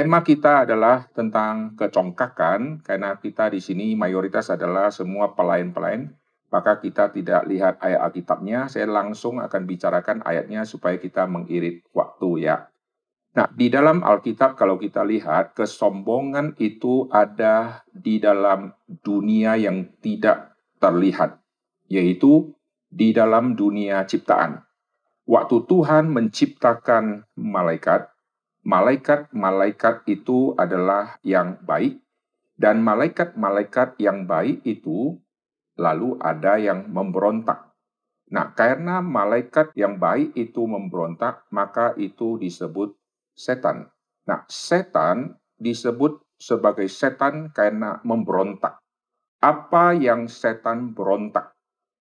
Tema kita adalah tentang kecongkakan, karena kita di sini mayoritas adalah semua pelayan-pelayan, maka kita tidak lihat ayat Alkitabnya, saya langsung akan bicarakan ayatnya supaya kita mengirit waktu ya. Nah, di dalam Alkitab kalau kita lihat, kesombongan itu ada di dalam dunia yang tidak terlihat, yaitu di dalam dunia ciptaan. Waktu Tuhan menciptakan malaikat, malaikat-malaikat itu adalah yang baik, dan malaikat-malaikat yang baik itu lalu ada yang memberontak. Nah, karena malaikat yang baik itu memberontak, maka itu disebut setan. Nah, setan disebut sebagai setan karena memberontak. Apa yang setan berontak?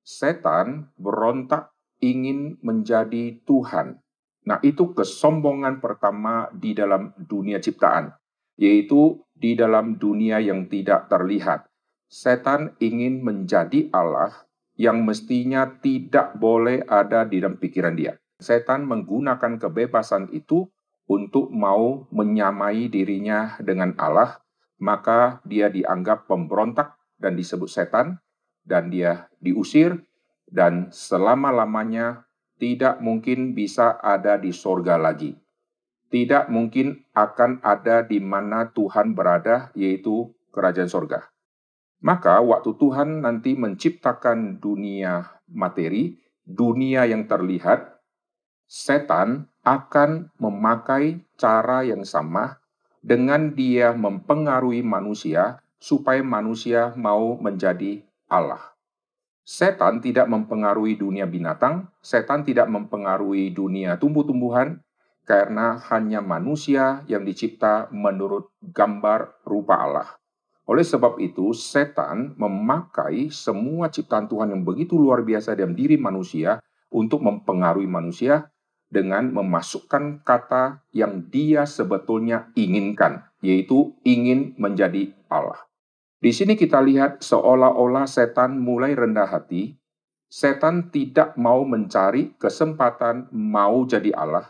Setan berontak ingin menjadi Tuhan. Nah, itu kesombongan pertama di dalam dunia ciptaan, yaitu di dalam dunia yang tidak terlihat. Setan ingin menjadi Allah yang mestinya tidak boleh ada di dalam pikiran dia. Setan menggunakan kebebasan itu untuk mau menyamai dirinya dengan Allah, maka dia dianggap pemberontak dan disebut setan, dan dia diusir, dan selama-lamanya tidak mungkin bisa ada di sorga lagi. Tidak mungkin akan ada di mana Tuhan berada, yaitu kerajaan sorga. Maka waktu Tuhan nanti menciptakan dunia materi, dunia yang terlihat, setan akan memakai cara yang sama dengan dia mempengaruhi manusia supaya manusia mau menjadi Allah. Setan tidak mempengaruhi dunia binatang, setan tidak mempengaruhi dunia tumbuh-tumbuhan, karena hanya manusia yang dicipta menurut gambar rupa Allah. Oleh sebab itu, setan memakai semua ciptaan Tuhan yang begitu luar biasa dalam diri manusia untuk mempengaruhi manusia dengan memasukkan kata yang dia sebetulnya inginkan, yaitu ingin menjadi Allah. Di sini kita lihat seolah-olah setan mulai rendah hati. Setan tidak mau mencari kesempatan mau jadi Allah,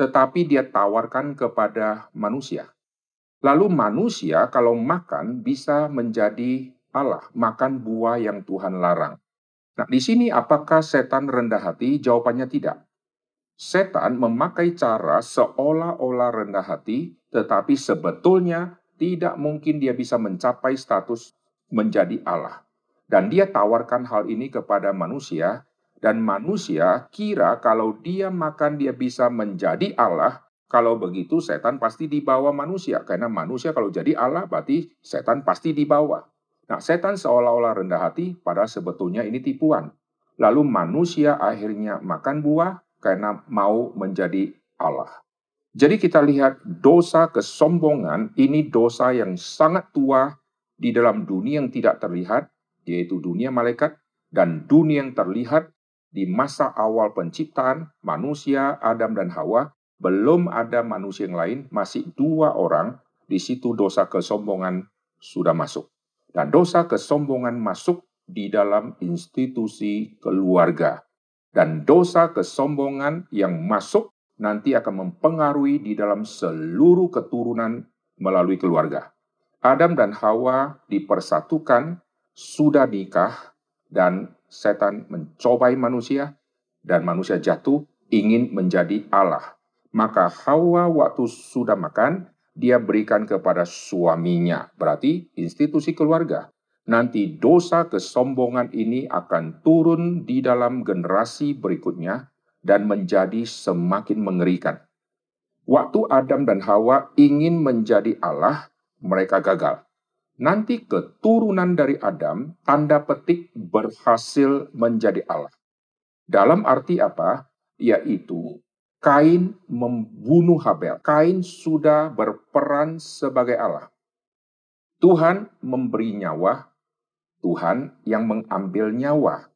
tetapi dia tawarkan kepada manusia. Lalu manusia kalau makan bisa menjadi Allah, makan buah yang Tuhan larang. Nah, di sini apakah setan rendah hati? Jawabannya tidak. Setan memakai cara seolah-olah rendah hati, tetapi sebetulnya tidak mungkin dia bisa mencapai status menjadi Allah. Dan dia tawarkan hal ini kepada manusia, dan manusia kira kalau dia makan dia bisa menjadi Allah, kalau begitu setan pasti dibawa manusia, karena manusia kalau jadi Allah berarti setan pasti dibawa. Nah, setan seolah-olah rendah hati, padahal sebetulnya ini tipuan. Lalu manusia akhirnya makan buah karena mau menjadi Allah. Jadi kita lihat dosa kesombongan ini dosa yang sangat tua di dalam dunia yang tidak terlihat, yaitu dunia malaikat, dan dunia yang terlihat di masa awal penciptaan manusia, Adam dan Hawa, belum ada manusia yang lain, masih dua orang, di situ dosa kesombongan sudah masuk. Dan dosa kesombongan masuk di dalam institusi keluarga. Dan dosa kesombongan yang masuk nanti akan mempengaruhi di dalam seluruh keturunan melalui keluarga. Adam dan Hawa dipersatukan, sudah nikah, dan setan mencobai manusia, dan manusia jatuh ingin menjadi Allah. Maka Hawa waktu sudah makan, dia berikan kepada suaminya, berarti institusi keluarga. Nanti dosa kesombongan ini akan turun di dalam generasi berikutnya, dan menjadi semakin mengerikan. Waktu Adam dan Hawa ingin menjadi Allah, mereka gagal. Nanti keturunan dari Adam, tanda petik berhasil menjadi Allah. Dalam arti apa? Yaitu Kain membunuh Habel. Kain sudah berperan sebagai Allah. Tuhan memberi nyawa, Tuhan yang mengambil nyawa.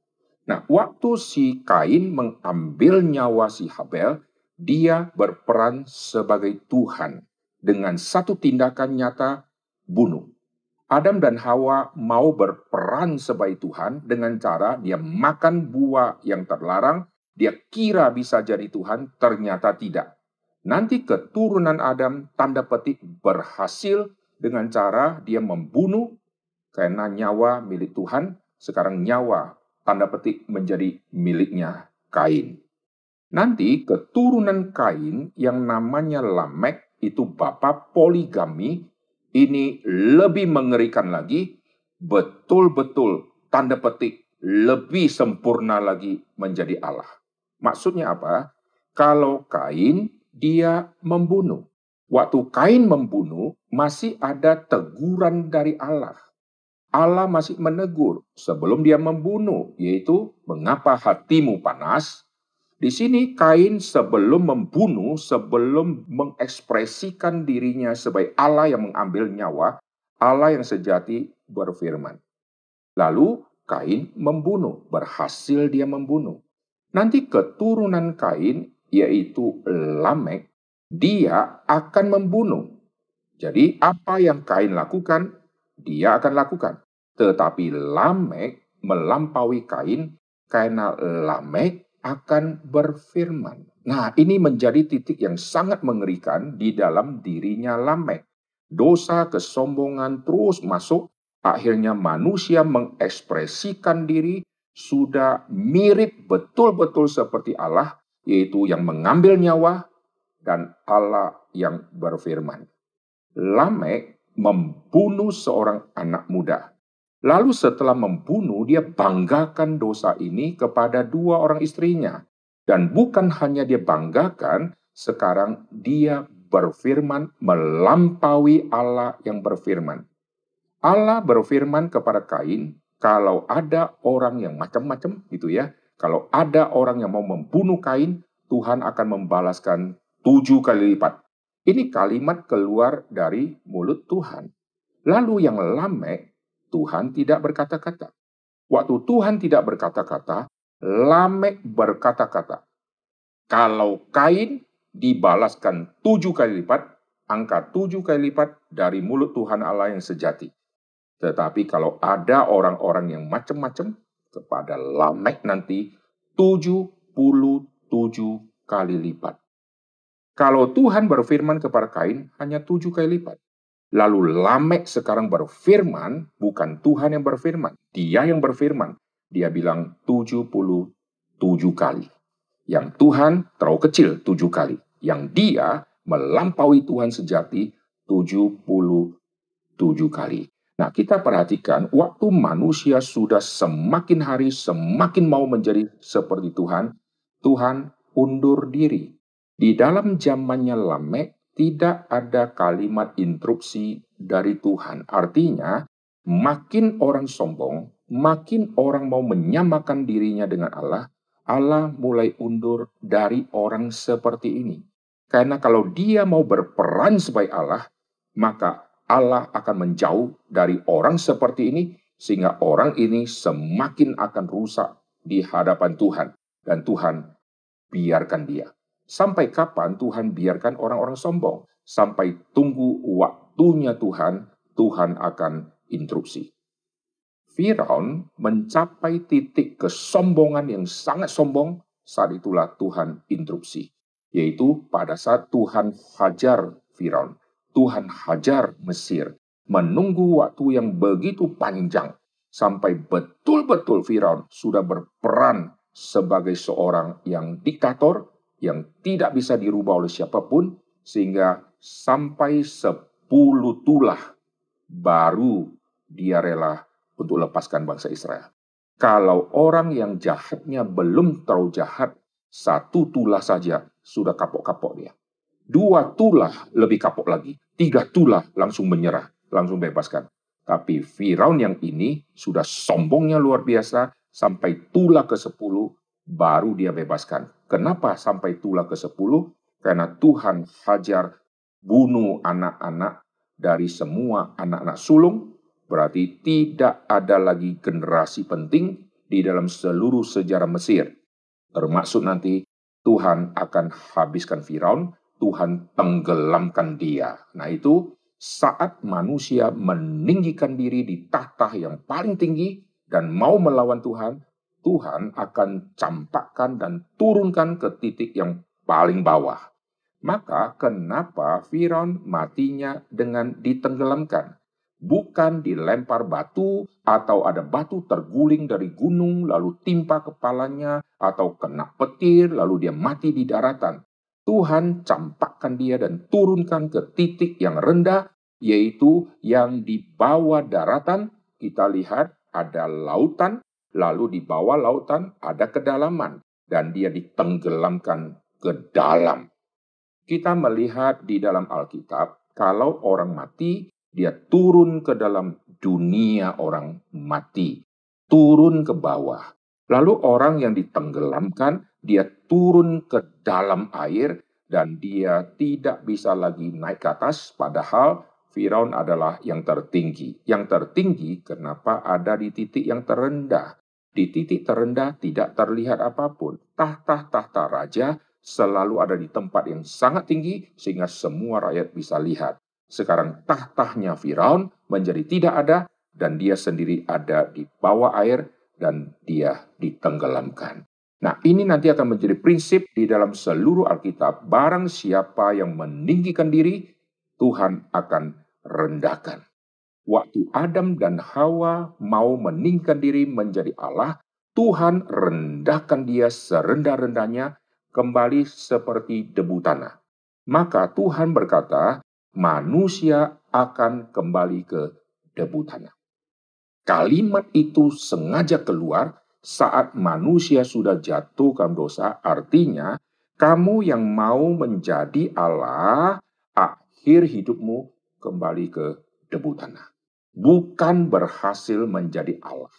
Nah, waktu si Kain mengambil nyawa si Habel, dia berperan sebagai Tuhan dengan satu tindakan nyata bunuh. Adam dan Hawa mau berperan sebagai Tuhan dengan cara dia makan buah yang terlarang, dia kira bisa jadi Tuhan, ternyata tidak. Nanti keturunan Adam tanda petik berhasil dengan cara dia membunuh karena nyawa milik Tuhan, sekarang nyawa tanda petik menjadi miliknya Kain. Nanti keturunan Kain yang namanya Lamek itu bapak poligami, ini lebih mengerikan lagi, betul-betul tanda petik lebih sempurna lagi menjadi Allah. Maksudnya apa? Kalau Kain dia membunuh. Waktu Kain membunuh, masih ada teguran dari Allah. Allah masih menegur sebelum dia membunuh, yaitu mengapa hatimu panas? Di sini Kain sebelum membunuh, sebelum mengekspresikan dirinya sebagai Allah yang mengambil nyawa, Allah yang sejati berfirman. Lalu Kain membunuh, berhasil dia membunuh. Nanti keturunan Kain, yaitu Lamek, dia akan membunuh. Jadi apa yang Kain lakukan, dia akan lakukan. Tetapi Lamek melampaui Kain karena Lamek akan berfirman. Nah, ini menjadi titik yang sangat mengerikan di dalam dirinya Lamek. Dosa kesombongan terus masuk, akhirnya manusia mengekspresikan diri sudah mirip betul-betul seperti Allah, yaitu yang mengambil nyawa dan Allah yang berfirman. Lamek membunuh seorang anak muda Lalu setelah membunuh, dia banggakan dosa ini kepada dua orang istrinya. Dan bukan hanya dia banggakan, sekarang dia berfirman melampaui Allah yang berfirman. Allah berfirman kepada Kain, kalau ada orang yang macam-macam gitu ya, kalau ada orang yang mau membunuh Kain, Tuhan akan membalaskan tujuh kali lipat. Ini kalimat keluar dari mulut Tuhan. Lalu yang Lamek Tuhan tidak berkata-kata. Waktu Tuhan tidak berkata-kata, Lamek berkata-kata. Kalau Kain dibalaskan tujuh kali lipat, angka tujuh kali lipat dari mulut Tuhan Allah yang sejati. Tetapi kalau ada orang-orang yang macam-macam, kepada Lamek nanti tujuh puluh tujuh kali lipat. Kalau Tuhan berfirman kepada Kain, hanya tujuh kali lipat. Lalu Lamek sekarang berfirman, bukan Tuhan yang berfirman, dia yang berfirman. Dia bilang 77 kali. Yang Tuhan terlalu kecil tujuh kali. Yang dia melampaui Tuhan sejati 77 kali. Nah, kita perhatikan waktu manusia sudah semakin hari semakin mau menjadi seperti Tuhan, Tuhan undur diri. Di dalam zamannya Lamek, tidak ada kalimat instruksi dari Tuhan. Artinya, makin orang sombong, makin orang mau menyamakan dirinya dengan Allah, Allah mulai undur dari orang seperti ini. Karena kalau dia mau berperan sebagai Allah, maka Allah akan menjauh dari orang seperti ini, sehingga orang ini semakin akan rusak di hadapan Tuhan. Dan Tuhan biarkan dia. Sampai kapan Tuhan biarkan orang-orang sombong? Sampai tunggu waktunya Tuhan, Tuhan akan interupsi. Firaun mencapai titik kesombongan yang sangat sombong, saat itulah Tuhan interupsi. Yaitu pada saat Tuhan hajar Firaun, Tuhan hajar Mesir, menunggu waktu yang begitu panjang, sampai betul-betul Firaun sudah berperan sebagai seorang yang diktator, yang tidak bisa dirubah oleh siapa pun, sehingga sampai sepuluh tulah baru dia rela untuk lepaskan bangsa Israel. Kalau orang yang jahatnya belum terlalu jahat, satu tulah saja sudah kapok-kapok dia. Dua tulah lebih kapok lagi. Tiga tulah langsung menyerah, langsung bebaskan. Tapi Firaun yang ini sudah sombongnya luar biasa, sampai tulah ke sepuluh baru dia bebaskan. Kenapa sampai tulah ke-10? Karena Tuhan hajar bunuh anak-anak dari semua anak-anak sulung, berarti tidak ada lagi generasi penting di dalam seluruh sejarah Mesir. Termasuk nanti Tuhan akan habiskan Firaun, Tuhan tenggelamkan dia. Nah itu saat manusia meninggikan diri di tahta yang paling tinggi dan mau melawan Tuhan, Tuhan akan campakkan dan turunkan ke titik yang paling bawah. Maka kenapa Firaun matinya dengan ditenggelamkan? Bukan dilempar batu atau ada batu terguling dari gunung lalu timpa kepalanya atau kena petir lalu dia mati di daratan. Tuhan campakkan dia dan turunkan ke titik yang rendah yaitu yang di bawah daratan kita lihat ada lautan lalu di bawah lautan ada kedalaman dan dia ditenggelamkan ke dalam kita melihat di dalam Alkitab, kalau orang mati, dia turun ke dalam dunia orang mati, turun ke bawah. Lalu orang yang ditenggelamkan, dia turun ke dalam air dan dia tidak bisa lagi naik ke atas, padahal Firaun adalah yang tertinggi. Yang tertinggi kenapa ada di titik yang terendah? Di titik terendah tidak terlihat apa pun. Tahta-tahta raja selalu ada di tempat yang sangat tinggi sehingga semua rakyat bisa lihat. Sekarang tahtahnya Firaun menjadi tidak ada dan dia sendiri ada di bawah air dan dia ditenggelamkan. Nah, ini nanti akan menjadi prinsip di dalam seluruh Alkitab. Barang siapa yang meninggikan diri, Tuhan akan rendahkan. Waktu Adam dan Hawa mau meninggikan diri menjadi Allah, Tuhan rendahkan dia serendah-rendahnya kembali seperti debu tanah. Maka Tuhan berkata, manusia akan kembali ke debu tanah. Kalimat itu sengaja keluar saat manusia sudah jatuh ke dosa, artinya kamu yang mau menjadi Allah, akhir hidupmu kembali ke debu tanah. Bukan berhasil menjadi Allah.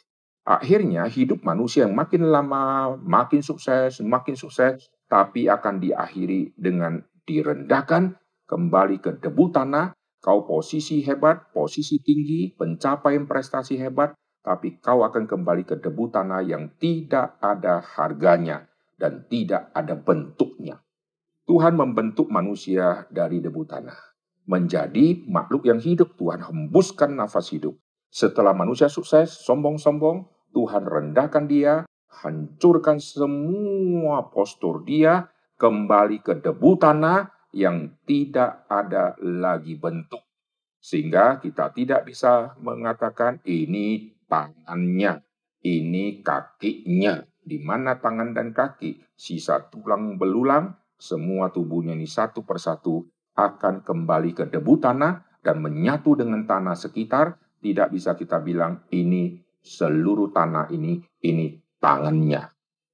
Akhirnya hidup manusia yang makin lama, makin sukses, makin sukses, tapi akan diakhiri dengan direndahkan kembali ke debu tanah. Kau posisi hebat, posisi tinggi, pencapaian prestasi hebat, tapi kau akan kembali ke debu tanah yang tidak ada harganya dan tidak ada bentuknya. Tuhan membentuk manusia dari debu tanah menjadi makhluk yang hidup. Tuhan hembuskan nafas hidup. Setelah manusia sukses, sombong-sombong, Tuhan rendahkan dia, hancurkan semua postur dia, kembali ke debu tanah yang tidak ada lagi bentuk. Sehingga kita tidak bisa mengatakan ini tangannya, ini kakinya. Di mana tangan dan kaki, sisa tulang belulang, semua tubuhnya ini satu persatu akan kembali ke debu tanah dan menyatu dengan tanah sekitar. Tidak bisa kita bilang ini seluruh tanah ini, ini tangannya.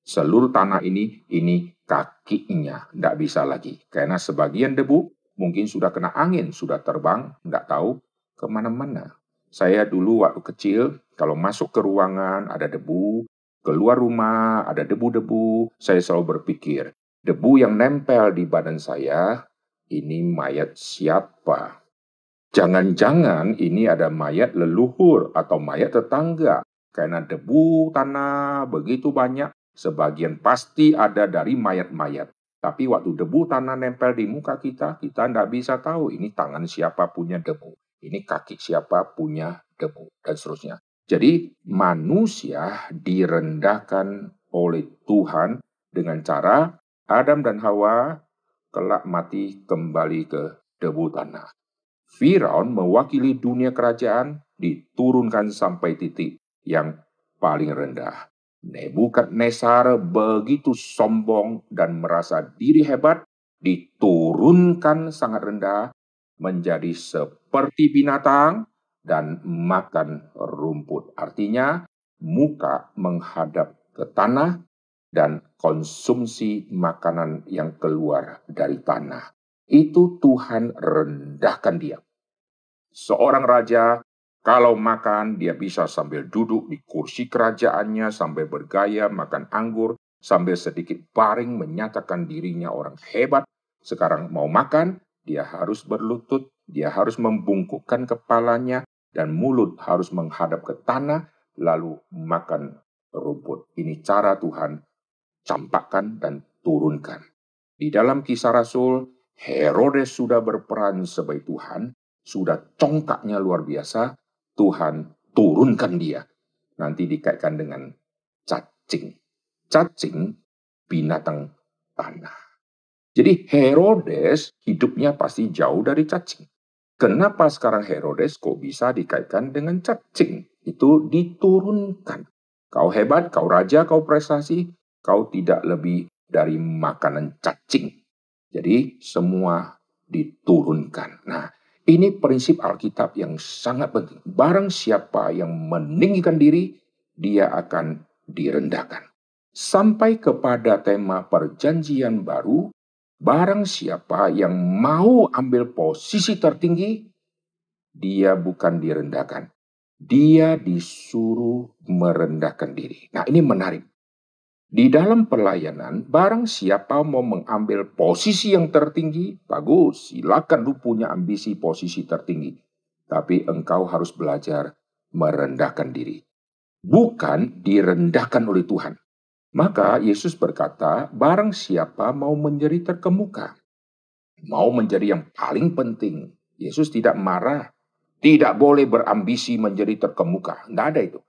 Seluruh tanah ini, ini kakinya. Tidak bisa lagi. Karena sebagian debu mungkin sudah kena angin, sudah terbang, tidak tahu ke mana-mana. Saya dulu waktu kecil, kalau masuk ke ruangan ada debu, keluar rumah ada debu-debu, saya selalu berpikir, debu yang nempel di badan saya, ini mayat siapa? Jangan-jangan ini ada mayat leluhur atau mayat tetangga karena debu tanah begitu banyak, sebagian pasti ada dari mayat-mayat. Tapi waktu debu tanah nempel di muka kita, kita tidak bisa tahu ini tangan siapa punya debu. Ini kaki siapa punya debu, dan seterusnya. Jadi manusia direndahkan oleh Tuhan dengan cara Adam dan Hawa kelak mati kembali ke debu tanah. Firaun mewakili dunia kerajaan diturunkan sampai titik yang paling rendah. Nebukadnezar begitu sombong dan merasa diri hebat, diturunkan sangat rendah menjadi seperti binatang dan makan rumput. Artinya, muka menghadap ke tanah dan konsumsi makanan yang keluar dari tanah. Itu Tuhan rendahkan dia. Seorang raja kalau makan, dia bisa sambil duduk di kursi kerajaannya, sambil bergaya, makan anggur, sambil sedikit baring menyatakan dirinya orang hebat. Sekarang mau makan, dia harus berlutut, dia harus membungkukkan kepalanya, dan mulut harus menghadap ke tanah, lalu makan rumput. Ini cara Tuhan campakkan dan turunkan. Di dalam kisah Rasul, Herodes sudah berperan sebagai Tuhan, sudah congkaknya luar biasa, Tuhan turunkan dia. Nanti dikaitkan dengan cacing. Cacing binatang tanah. Jadi Herodes hidupnya pasti jauh dari cacing. Kenapa sekarang Herodes kok bisa dikaitkan dengan cacing? Itu diturunkan. Kau hebat, kau raja, kau prestasi, kau tidak lebih dari makanan cacing. Jadi semua diturunkan. Nah, ini prinsip Alkitab yang sangat penting. Barang siapa yang meninggikan diri, dia akan direndahkan. Sampai kepada tema perjanjian baru, Barang siapa yang mau ambil posisi tertinggi, dia bukan direndahkan. Dia disuruh merendahkan diri. Nah ini menarik. Di dalam pelayanan, barang siapa mau mengambil posisi yang tertinggi, bagus, silakan lu punya ambisi posisi tertinggi. Tapi engkau harus belajar merendahkan diri. Bukan direndahkan oleh Tuhan. Maka Yesus berkata, barang siapa mau menjadi terkemuka, mau menjadi yang paling penting, Yesus tidak marah, tidak boleh berambisi menjadi terkemuka. Tidak ada itu.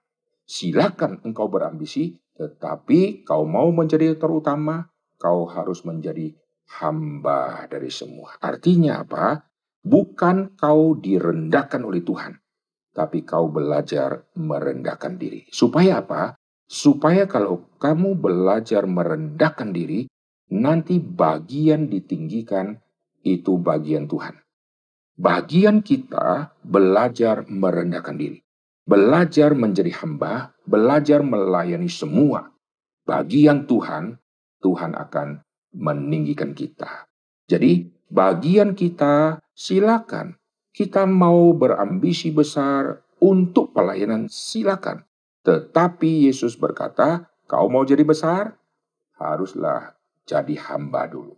Silakan engkau berambisi, tetapi kau mau menjadi terutama, kau harus menjadi hamba dari semua. Artinya apa? Bukan kau direndahkan oleh Tuhan, tapi kau belajar merendahkan diri. Supaya apa? Supaya kalau kamu belajar merendahkan diri, nanti bagian ditinggikan itu bagian Tuhan. Bagian kita belajar merendahkan diri. Belajar menjadi hamba, belajar melayani semua. Bagian Tuhan, Tuhan akan meninggikan kita. Jadi bagian kita silakan. Kita mau berambisi besar untuk pelayanan silakan. Tetapi Yesus berkata, kau mau jadi besar? Haruslah jadi hamba dulu.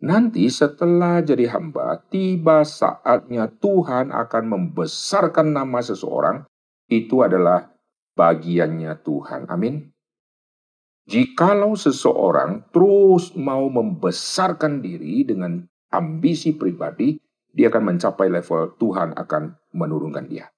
Nanti setelah jadi hamba, tiba saatnya Tuhan akan membesarkan nama seseorang. Itu adalah bagiannya Tuhan. Amin. Jikalau seseorang terus mau membesarkan diri dengan ambisi pribadi, dia akan mencapai level Tuhan akan menurunkan dia.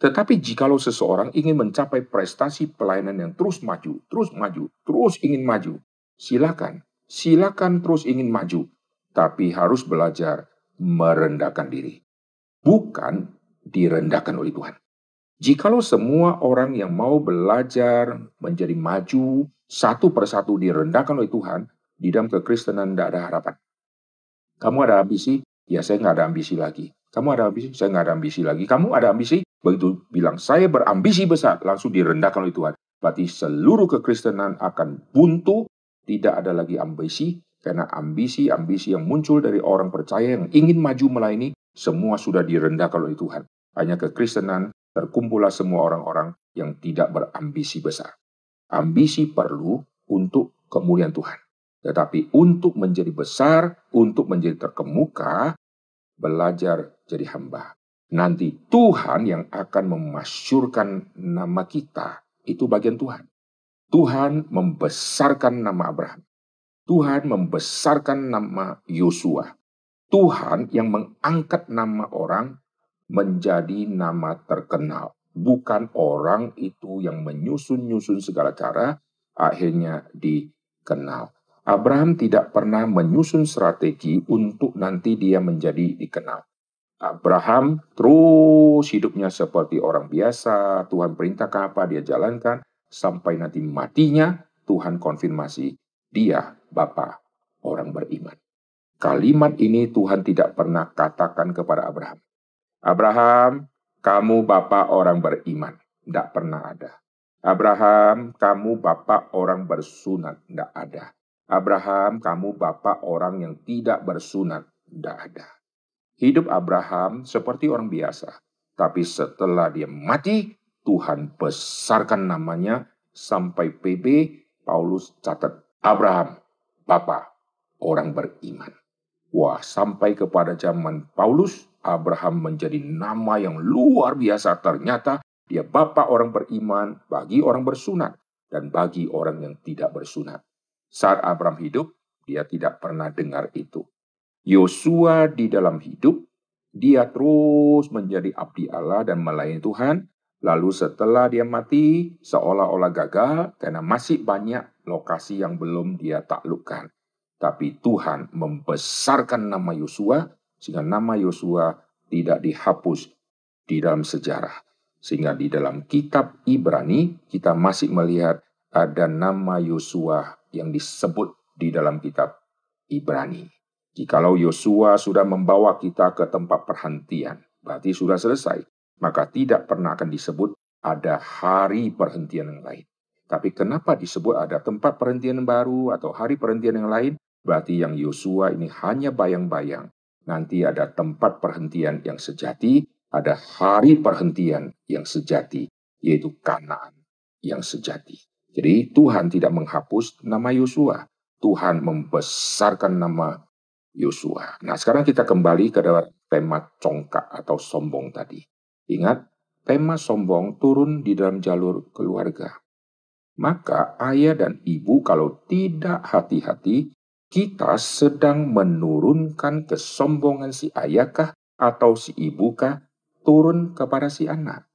Tetapi jikalau seseorang ingin mencapai prestasi pelayanan yang terus maju, terus maju, terus ingin maju, silakan, silakan terus ingin maju, tapi harus belajar merendahkan diri, bukan direndahkan oleh Tuhan. Jikalau semua orang yang mau belajar menjadi maju satu persatu direndahkan oleh Tuhan, di dalam kekristenan tidak ada harapan. Kamu ada ambisi? Ya saya nggak ada ambisi lagi. Kamu ada ambisi? Saya nggak ada ambisi lagi. Kamu ada ambisi? Begitu bilang, saya berambisi besar, langsung direndahkan oleh Tuhan. Berarti seluruh kekristenan akan buntu, tidak ada lagi ambisi, karena ambisi-ambisi yang muncul dari orang percaya yang ingin maju melayani, semua sudah direndahkan oleh Tuhan. Hanya kekristenan terkumpullah semua orang-orang yang tidak berambisi besar. Ambisi perlu untuk kemuliaan Tuhan. Tetapi untuk menjadi besar, untuk menjadi terkemuka, belajar jadi hamba. Nanti Tuhan yang akan memasyurkan nama kita. Itu bagian Tuhan. Tuhan membesarkan nama Abraham. Tuhan membesarkan nama Yosua. Tuhan yang mengangkat nama orang menjadi nama terkenal. Bukan orang itu yang menyusun-nyusun segala cara, akhirnya dikenal. Abraham tidak pernah menyusun strategi untuk nanti dia menjadi dikenal. Abraham terus hidupnya seperti orang biasa, Tuhan perintahkan apa dia jalankan, sampai nanti matinya Tuhan konfirmasi, dia Bapa orang beriman. Kalimat ini Tuhan tidak pernah katakan kepada Abraham. Abraham, kamu Bapa orang beriman. Tidak pernah ada. Abraham, kamu Bapa orang bersunat. Tidak ada. Abraham, kamu Bapa orang yang tidak bersunat. Tidak ada. Hidup Abraham seperti orang biasa. Tapi setelah dia mati, Tuhan besarkan namanya sampai PB Paulus catat Abraham, Bapa, orang beriman. Wah, sampai kepada zaman Paulus, Abraham menjadi nama yang luar biasa. Ternyata dia Bapa orang beriman bagi orang bersunat dan bagi orang yang tidak bersunat. Saat Abraham hidup, dia tidak pernah dengar itu. Yosua di dalam hidup, dia terus menjadi abdi Allah dan melayani Tuhan. Lalu setelah dia mati, seolah-olah gagal karena masih banyak lokasi yang belum dia taklukkan. tapi Tuhan membesarkan nama Yosua sehingga nama Yosua tidak dihapus di dalam sejarah. Sehingga di dalam kitab Ibrani kita masih melihat ada nama Yosua yang disebut di dalam kitab Ibrani. Jikalau Yosua sudah membawa kita ke tempat perhentian, berarti sudah selesai. Maka tidak pernah akan disebut ada hari perhentian yang lain. Tapi kenapa disebut ada tempat perhentian baru atau hari perhentian yang lain? Berarti yang Yosua ini hanya bayang-bayang. Nanti ada tempat perhentian yang sejati, ada hari perhentian yang sejati, yaitu Kanaan yang sejati. Jadi Tuhan tidak menghapus nama Yosua. Tuhan membesarkan nama Yosua. Nah, sekarang kita kembali ke tema congkak atau sombong tadi. Ingat, tema sombong turun di dalam jalur keluarga. Maka ayah dan ibu kalau tidak hati-hati, kita sedang menurunkan kesombongan si ayahkah atau si ibukah turun kepada si anak.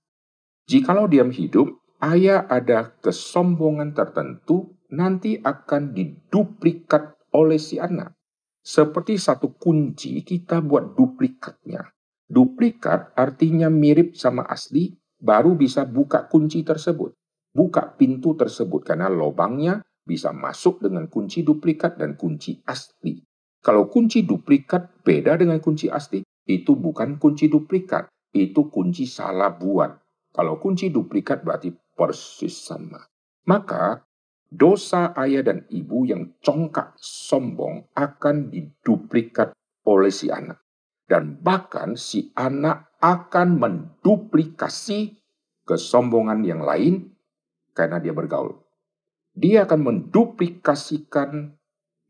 Jikalau diam hidup, ayah ada kesombongan tertentu, nanti akan diduplikat oleh si anak. Seperti satu kunci, kita buat duplikatnya. Duplikat artinya mirip sama asli, baru bisa buka kunci tersebut. Buka pintu tersebut, karena lubangnya bisa masuk dengan kunci duplikat dan kunci asli. Kalau kunci duplikat beda dengan kunci asli, itu bukan kunci duplikat, itu kunci salah buat. Kalau kunci duplikat berarti persis sama. Maka dosa ayah dan ibu yang congkak sombong akan diduplikat oleh si anak. Dan bahkan si anak akan menduplikasi kesombongan yang lain karena dia bergaul. Dia akan menduplikasikan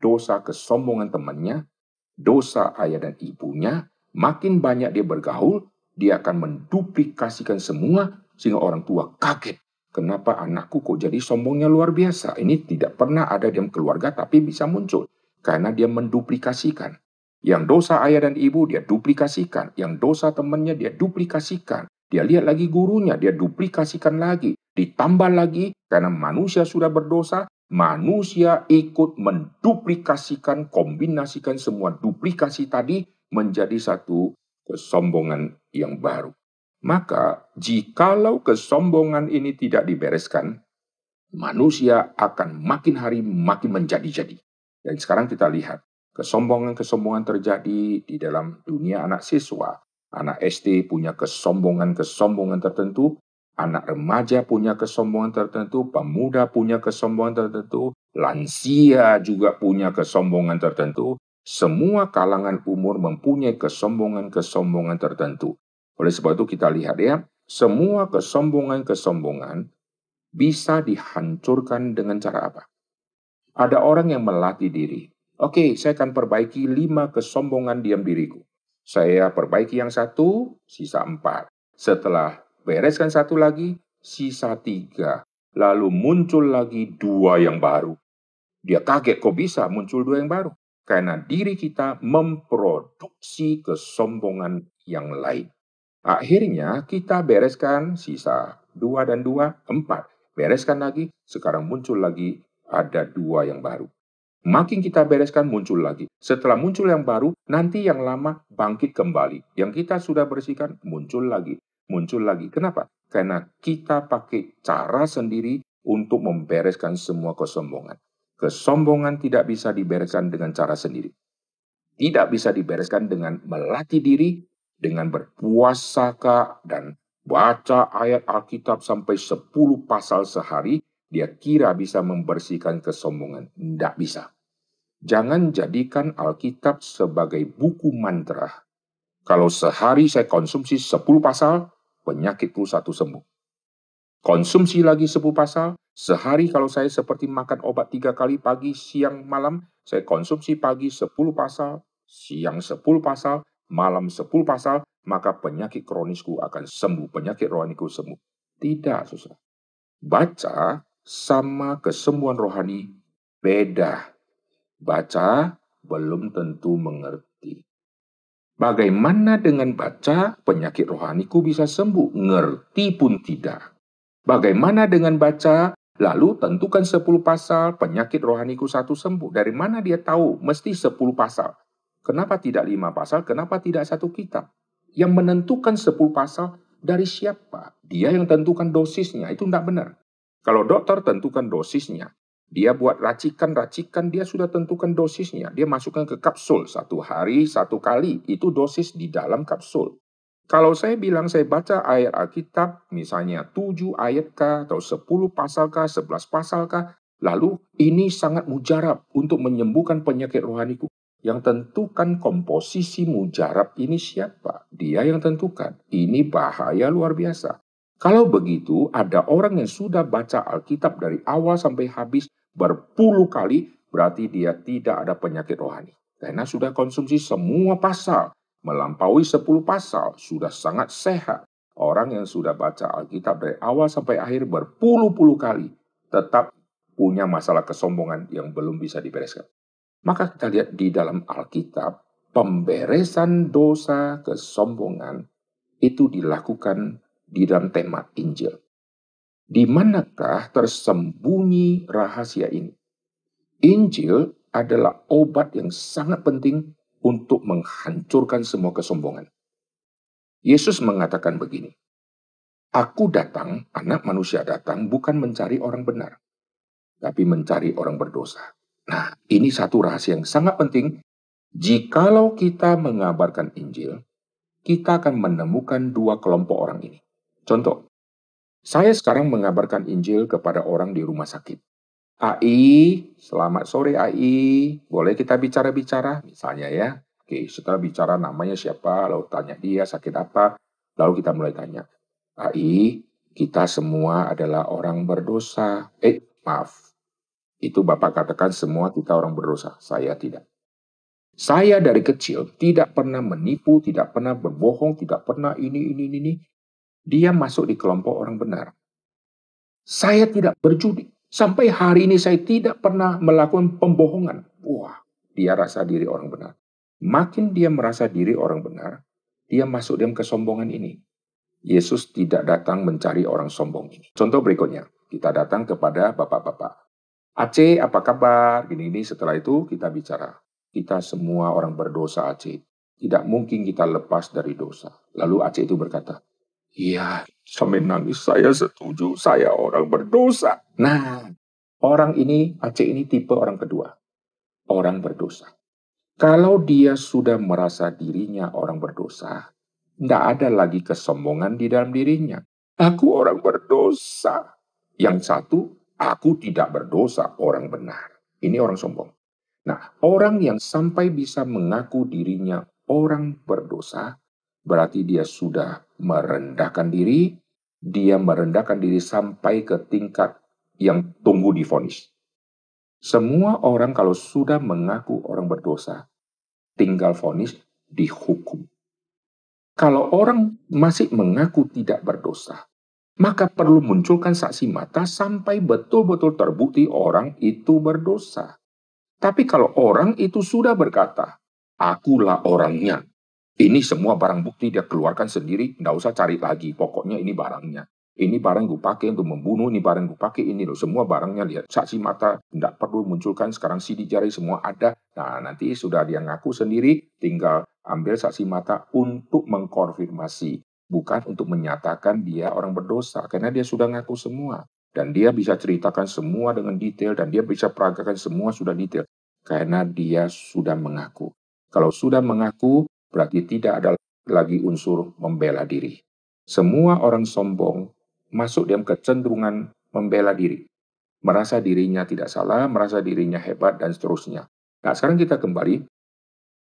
dosa kesombongan temannya, dosa ayah dan ibunya, makin banyak dia bergaul, dia akan menduplikasikan semua sehingga orang tua kaget Kenapa anakku kok jadi sombongnya luar biasa? Ini tidak pernah ada dalam keluarga tapi bisa muncul. Karena dia menduplikasikan. Yang dosa ayah dan ibu dia duplikasikan. Yang dosa temannya dia duplikasikan. Dia lihat lagi gurunya, dia duplikasikan lagi. Ditambah lagi karena manusia sudah berdosa, manusia ikut menduplikasikan, kombinasikan semua duplikasi tadi menjadi satu kesombongan yang baru. Maka, jikalau kesombongan ini tidak dibereskan, manusia akan makin hari makin menjadi-jadi. Dan sekarang kita lihat, kesombongan-kesombongan terjadi di dalam dunia anak siswa. Anak SD punya kesombongan-kesombongan tertentu, anak remaja punya kesombongan tertentu, pemuda punya kesombongan tertentu, lansia juga punya kesombongan tertentu. Semua kalangan umur mempunyai kesombongan-kesombongan tertentu. Oleh sebab itu kita lihat ya, semua kesombongan-kesombongan bisa dihancurkan dengan cara apa? Ada orang yang melatih diri. Oke, saya akan perbaiki lima kesombongan diam diriku. Saya perbaiki yang satu, sisa empat. Setelah bereskan satu lagi, sisa tiga. Lalu muncul lagi dua yang baru. Dia kaget kok bisa muncul dua yang baru. Karena diri kita memproduksi kesombongan yang lain. Akhirnya kita bereskan sisa dua dan dua, empat. Bereskan lagi, sekarang muncul lagi ada dua yang baru. Makin kita bereskan muncul lagi. Setelah muncul yang baru, nanti yang lama bangkit kembali. Yang kita sudah bersihkan muncul lagi, muncul lagi. Kenapa? Karena kita pakai cara sendiri untuk membereskan semua kesombongan. Kesombongan tidak bisa dibereskan dengan cara sendiri. Tidak bisa dibereskan dengan melatih diri dengan berpuasa dan baca ayat Alkitab sampai 10 pasal sehari, dia kira bisa membersihkan kesombongan. Tidak bisa. Jangan jadikan Alkitab sebagai buku mantra. Kalau sehari saya konsumsi 10 pasal, penyakitku satu sembuh. Konsumsi lagi 10 pasal, sehari kalau saya seperti makan obat tiga kali pagi, siang, malam, saya konsumsi pagi 10 pasal, siang 10 pasal, malam 10 pasal, maka penyakit kronisku akan sembuh, penyakit rohaniku sembuh. Tidak, susah. Baca sama kesembuhan rohani beda. Baca belum tentu mengerti. Bagaimana dengan baca penyakit rohaniku bisa sembuh? Ngerti pun tidak. Bagaimana dengan baca Lalu tentukan 10 pasal penyakit rohaniku satu sembuh. Dari mana dia tahu mesti 10 pasal? Kenapa tidak 5 pasal? Kenapa tidak satu kitab? Yang menentukan 10 pasal dari siapa? Dia yang tentukan dosisnya. Itu tidak benar. Kalau dokter tentukan dosisnya, dia buat racikan-racikan, dia sudah tentukan dosisnya. Dia masukkan ke kapsul satu hari, satu kali. Itu dosis di dalam kapsul. Kalau saya bilang saya baca ayat Alkitab, misalnya 7 ayat kah, atau 10 pasal kah, 11 pasal kah, lalu ini sangat mujarab untuk menyembuhkan penyakit rohaniku. Yang tentukan komposisi mujarab ini siapa? Dia yang tentukan. Ini bahaya luar biasa. Kalau begitu, ada orang yang sudah baca Alkitab dari awal sampai habis berpuluh kali, berarti dia tidak ada penyakit rohani. Karena sudah konsumsi semua pasal melampaui 10 pasal sudah sangat sehat. Orang yang sudah baca Alkitab dari awal sampai akhir berpuluh-puluh kali tetap punya masalah kesombongan yang belum bisa dibereskan. Maka kita lihat di dalam Alkitab, pemberesan dosa kesombongan itu dilakukan di dalam tema Injil. Di manakah tersembunyi rahasia ini? Injil adalah obat yang sangat penting untuk menghancurkan semua kesombongan. Yesus mengatakan begini, Aku datang, anak manusia datang, bukan mencari orang benar, tapi mencari orang berdosa. Nah, ini satu rahasia yang sangat penting. Jikalau kita mengabarkan Injil, kita akan menemukan dua kelompok orang ini. Contoh, saya sekarang mengabarkan Injil kepada orang di rumah sakit. AI, selamat sore AI. Boleh kita bicara-bicara? Misalnya ya. Oke, setelah bicara namanya siapa, lalu tanya dia sakit apa, lalu kita mulai tanya. AI, kita semua adalah orang berdosa. Eh, maaf. Itu Bapak katakan semua kita orang berdosa. Saya tidak. Saya dari kecil tidak pernah menipu, tidak pernah berbohong, tidak pernah ini, ini, ini. Dia masuk di kelompok orang benar. Saya tidak berjudi, Sampai hari ini saya tidak pernah melakukan pembohongan. Wah, dia rasa diri orang benar. Makin dia merasa diri orang benar, dia masuk dalam kesombongan ini. Yesus tidak datang mencari orang sombong ini. Contoh berikutnya, kita datang kepada bapak-bapak. Aceh, apa kabar? Gini-gini setelah itu kita bicara. Kita semua orang berdosa Aceh. Tidak mungkin kita lepas dari dosa. Lalu Aceh itu berkata, Iya, sampai nangis saya setuju, saya orang berdosa. Nah, orang ini, Aceh ini tipe orang kedua. Orang berdosa. Kalau dia sudah merasa dirinya orang berdosa, tidak ada lagi kesombongan di dalam dirinya. Aku orang berdosa. Yang satu, aku tidak berdosa, orang benar. Ini orang sombong. Nah, orang yang sampai bisa mengaku dirinya orang berdosa, berarti dia sudah merendahkan diri, dia merendahkan diri sampai ke tingkat yang tunggu difonis. Semua orang kalau sudah mengaku orang berdosa, tinggal fonis dihukum. Kalau orang masih mengaku tidak berdosa, maka perlu munculkan saksi mata sampai betul-betul terbukti orang itu berdosa. Tapi kalau orang itu sudah berkata, akulah orangnya, ini semua barang bukti dia keluarkan sendiri, nggak usah cari lagi. Pokoknya ini barangnya. Ini barang gue pakai untuk membunuh, ini barang gue pakai, ini loh. Semua barangnya lihat. Saksi mata, nggak perlu munculkan, sekarang sidik jari semua ada. Nah, nanti sudah dia ngaku sendiri, tinggal ambil saksi mata untuk mengkonfirmasi. Bukan untuk menyatakan dia orang berdosa, karena dia sudah ngaku semua. Dan dia bisa ceritakan semua dengan detail, dan dia bisa peragakan semua sudah detail. Karena dia sudah mengaku. Kalau sudah mengaku, berarti tidak ada lagi unsur membela diri. Semua orang sombong masuk dalam kecenderungan membela diri. Merasa dirinya tidak salah, merasa dirinya hebat, dan seterusnya. Nah, sekarang kita kembali.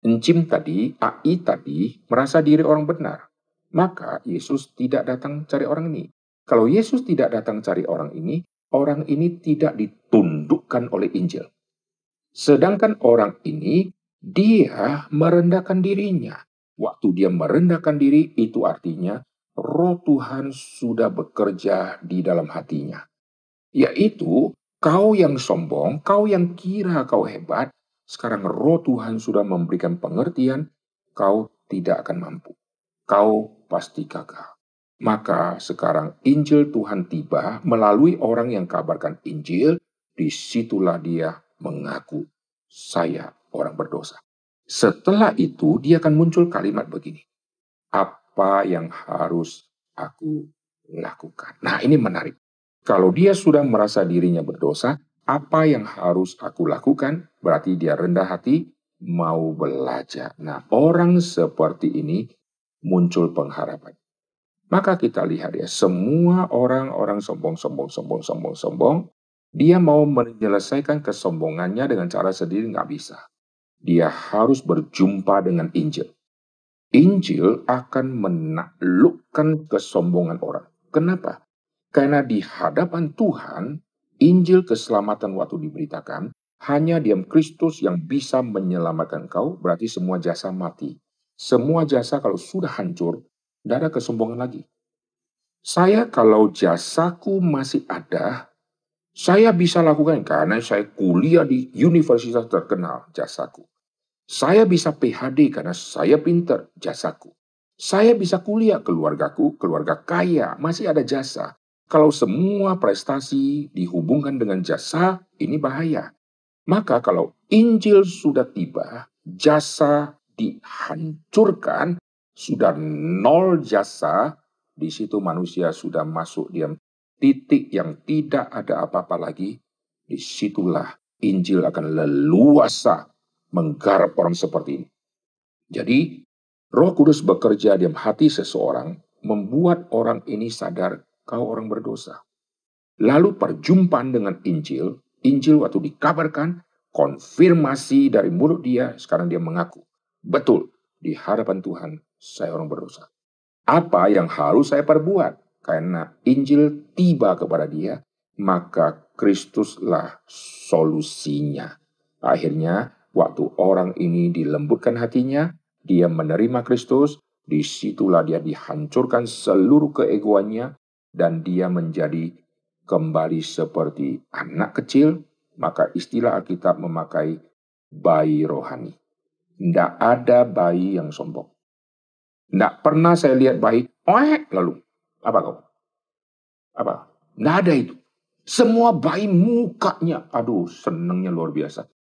Encim tadi, AI tadi, merasa diri orang benar. Maka Yesus tidak datang cari orang ini. Kalau Yesus tidak datang cari orang ini, orang ini tidak ditundukkan oleh Injil. Sedangkan orang ini dia merendahkan dirinya. Waktu dia merendahkan diri, itu artinya roh Tuhan sudah bekerja di dalam hatinya. Yaitu, kau yang sombong, kau yang kira kau hebat, sekarang roh Tuhan sudah memberikan pengertian, kau tidak akan mampu. Kau pasti gagal. Maka sekarang Injil Tuhan tiba melalui orang yang kabarkan Injil, di situlah dia mengaku saya orang berdosa. Setelah itu dia akan muncul kalimat begini. Apa yang harus aku lakukan? Nah ini menarik. Kalau dia sudah merasa dirinya berdosa, apa yang harus aku lakukan? Berarti dia rendah hati, mau belajar. Nah orang seperti ini muncul pengharapan. Maka kita lihat ya, semua orang-orang sombong, sombong, sombong, sombong, sombong, dia mau menyelesaikan kesombongannya dengan cara sendiri nggak bisa dia harus berjumpa dengan Injil. Injil akan menaklukkan kesombongan orang. Kenapa? Karena di hadapan Tuhan, Injil keselamatan waktu diberitakan, hanya diam Kristus yang bisa menyelamatkan kau, berarti semua jasa mati. Semua jasa kalau sudah hancur, tidak ada kesombongan lagi. Saya kalau jasaku masih ada, saya bisa lakukan karena saya kuliah di universitas terkenal jasaku. Saya bisa PhD karena saya pinter, jasaku. Saya bisa kuliah, keluargaku, keluarga kaya, masih ada jasa. Kalau semua prestasi dihubungkan dengan jasa, ini bahaya. Maka kalau Injil sudah tiba, jasa dihancurkan, sudah nol jasa, di situ manusia sudah masuk diam titik yang tidak ada apa-apa lagi, di situlah Injil akan leluasa menggarap orang seperti ini. Jadi, Roh Kudus bekerja di hati seseorang, membuat orang ini sadar kau orang berdosa. Lalu perjumpaan dengan Injil, Injil waktu dikabarkan, konfirmasi dari mulut dia, sekarang dia mengaku. Betul, di hadapan Tuhan, saya orang berdosa. Apa yang harus saya perbuat? Karena Injil tiba kepada dia, maka Kristuslah solusinya. Akhirnya Waktu orang ini dilembutkan hatinya, dia menerima Kristus, di situlah dia dihancurkan seluruh keegoannya, dan dia menjadi kembali seperti anak kecil, maka istilah Alkitab memakai bayi rohani. Tidak ada bayi yang sombong. Tidak pernah saya lihat bayi, oh lalu. Apa kau? Apa? Tidak ada itu. Semua bayi mukanya, aduh senangnya luar biasa.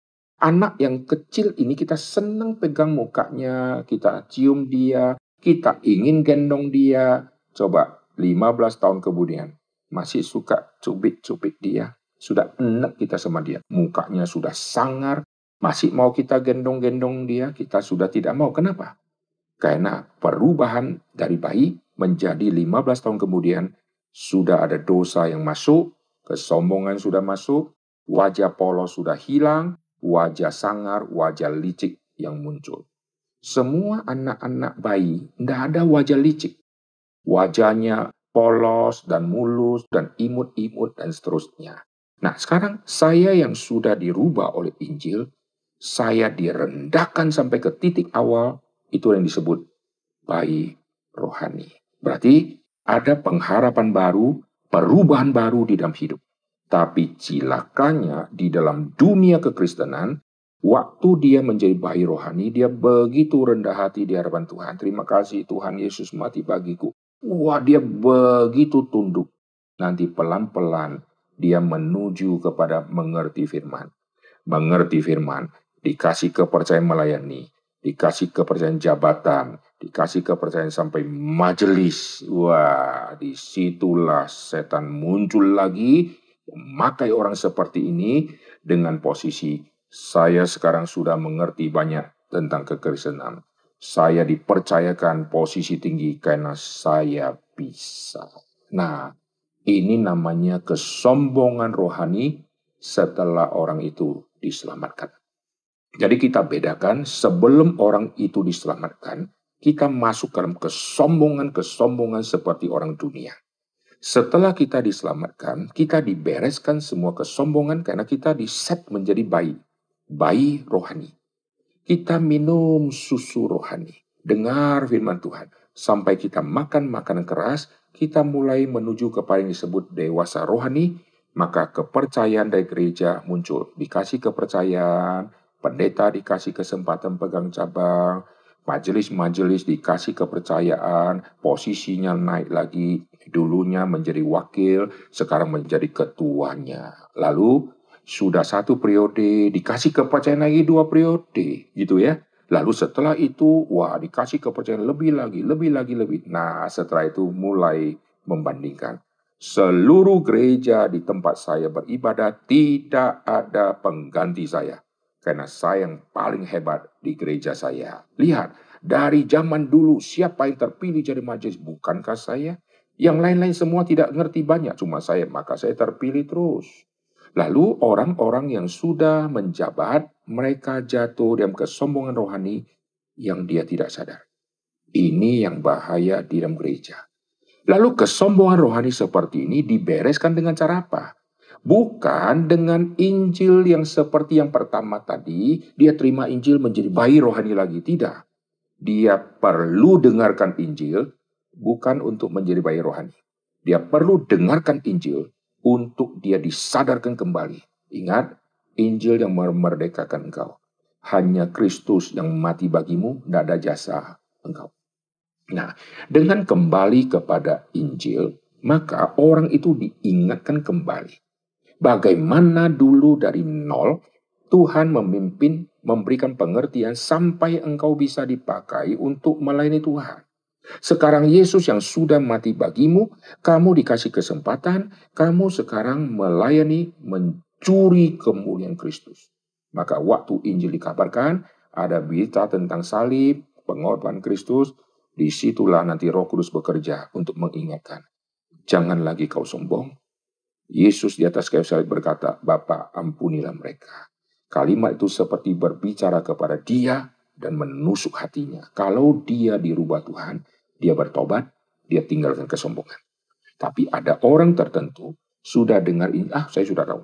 Anak yang kecil ini kita senang pegang mukanya, kita cium dia, kita ingin gendong dia. Coba 15 tahun kemudian masih suka cubit-cubit dia. Sudah enak kita sama dia. Mukanya sudah sangar, masih mau kita gendong-gendong dia, kita sudah tidak mau. Kenapa? Karena perubahan dari bayi menjadi 15 tahun kemudian sudah ada dosa yang masuk, kesombongan sudah masuk, wajah polos sudah hilang, wajah sangar, wajah licik yang muncul. Semua anak-anak bayi tidak ada wajah licik. Wajahnya polos dan mulus dan imut-imut dan seterusnya. Nah sekarang saya yang sudah dirubah oleh Injil, saya direndahkan sampai ke titik awal, itu yang disebut bayi rohani. Berarti ada pengharapan baru, perubahan baru di dalam hidup. Tapi cilakanya di dalam dunia kekristenan, waktu dia menjadi bayi rohani, dia begitu rendah hati di hadapan Tuhan. Terima kasih Tuhan Yesus mati bagiku. Wah, dia begitu tunduk. Nanti pelan-pelan dia menuju kepada mengerti firman. Mengerti firman, dikasih kepercayaan melayani, dikasih kepercayaan jabatan, dikasih kepercayaan sampai majelis. Wah, di situlah setan muncul lagi memakai orang seperti ini dengan posisi saya sekarang sudah mengerti banyak tentang kekristenan. Saya dipercayakan posisi tinggi karena saya bisa. Nah, ini namanya kesombongan rohani setelah orang itu diselamatkan. Jadi kita bedakan sebelum orang itu diselamatkan, kita masuk dalam kesombongan-kesombongan seperti orang dunia. Setelah kita diselamatkan, kita dibereskan semua kesombongan karena kita diset menjadi bayi. Bayi rohani. Kita minum susu rohani. Dengar firman Tuhan. Sampai kita makan makanan keras, kita mulai menuju kepada yang disebut dewasa rohani, maka kepercayaan dari gereja muncul. Dikasih kepercayaan, pendeta dikasih kesempatan pegang cabang, majelis-majelis dikasih kepercayaan, posisinya naik lagi, dulunya menjadi wakil, sekarang menjadi ketuanya. Lalu sudah satu periode, dikasih kepercayaan lagi dua periode, gitu ya. Lalu setelah itu, wah dikasih kepercayaan lebih lagi, lebih lagi, lebih. Nah setelah itu mulai membandingkan. Seluruh gereja di tempat saya beribadah tidak ada pengganti saya karena saya yang paling hebat di gereja saya. Lihat, dari zaman dulu siapa yang terpilih jadi majelis? Bukankah saya? Yang lain-lain semua tidak ngerti banyak, cuma saya, maka saya terpilih terus. Lalu orang-orang yang sudah menjabat, mereka jatuh dalam kesombongan rohani yang dia tidak sadar. Ini yang bahaya di dalam gereja. Lalu kesombongan rohani seperti ini dibereskan dengan cara apa? Bukan dengan Injil yang seperti yang pertama tadi, dia terima Injil menjadi bayi rohani lagi. Tidak. Dia perlu dengarkan Injil, bukan untuk menjadi bayi rohani. Dia perlu dengarkan Injil untuk dia disadarkan kembali. Ingat, Injil yang memerdekakan engkau. Hanya Kristus yang mati bagimu, tidak ada jasa engkau. Nah, dengan kembali kepada Injil, maka orang itu diingatkan kembali Bagaimana dulu dari nol Tuhan memimpin, memberikan pengertian sampai engkau bisa dipakai untuk melayani Tuhan. Sekarang Yesus yang sudah mati bagimu, kamu dikasih kesempatan, kamu sekarang melayani, mencuri kemuliaan Kristus. Maka waktu Injil dikabarkan, ada berita tentang salib, pengorbanan Kristus, di situlah nanti roh kudus bekerja untuk mengingatkan. Jangan lagi kau sombong, Yesus di atas kayu salib berkata, Bapa ampunilah mereka. Kalimat itu seperti berbicara kepada dia dan menusuk hatinya. Kalau dia dirubah Tuhan, dia bertobat, dia tinggalkan kesombongan. Tapi ada orang tertentu sudah dengar ini, ah saya sudah tahu.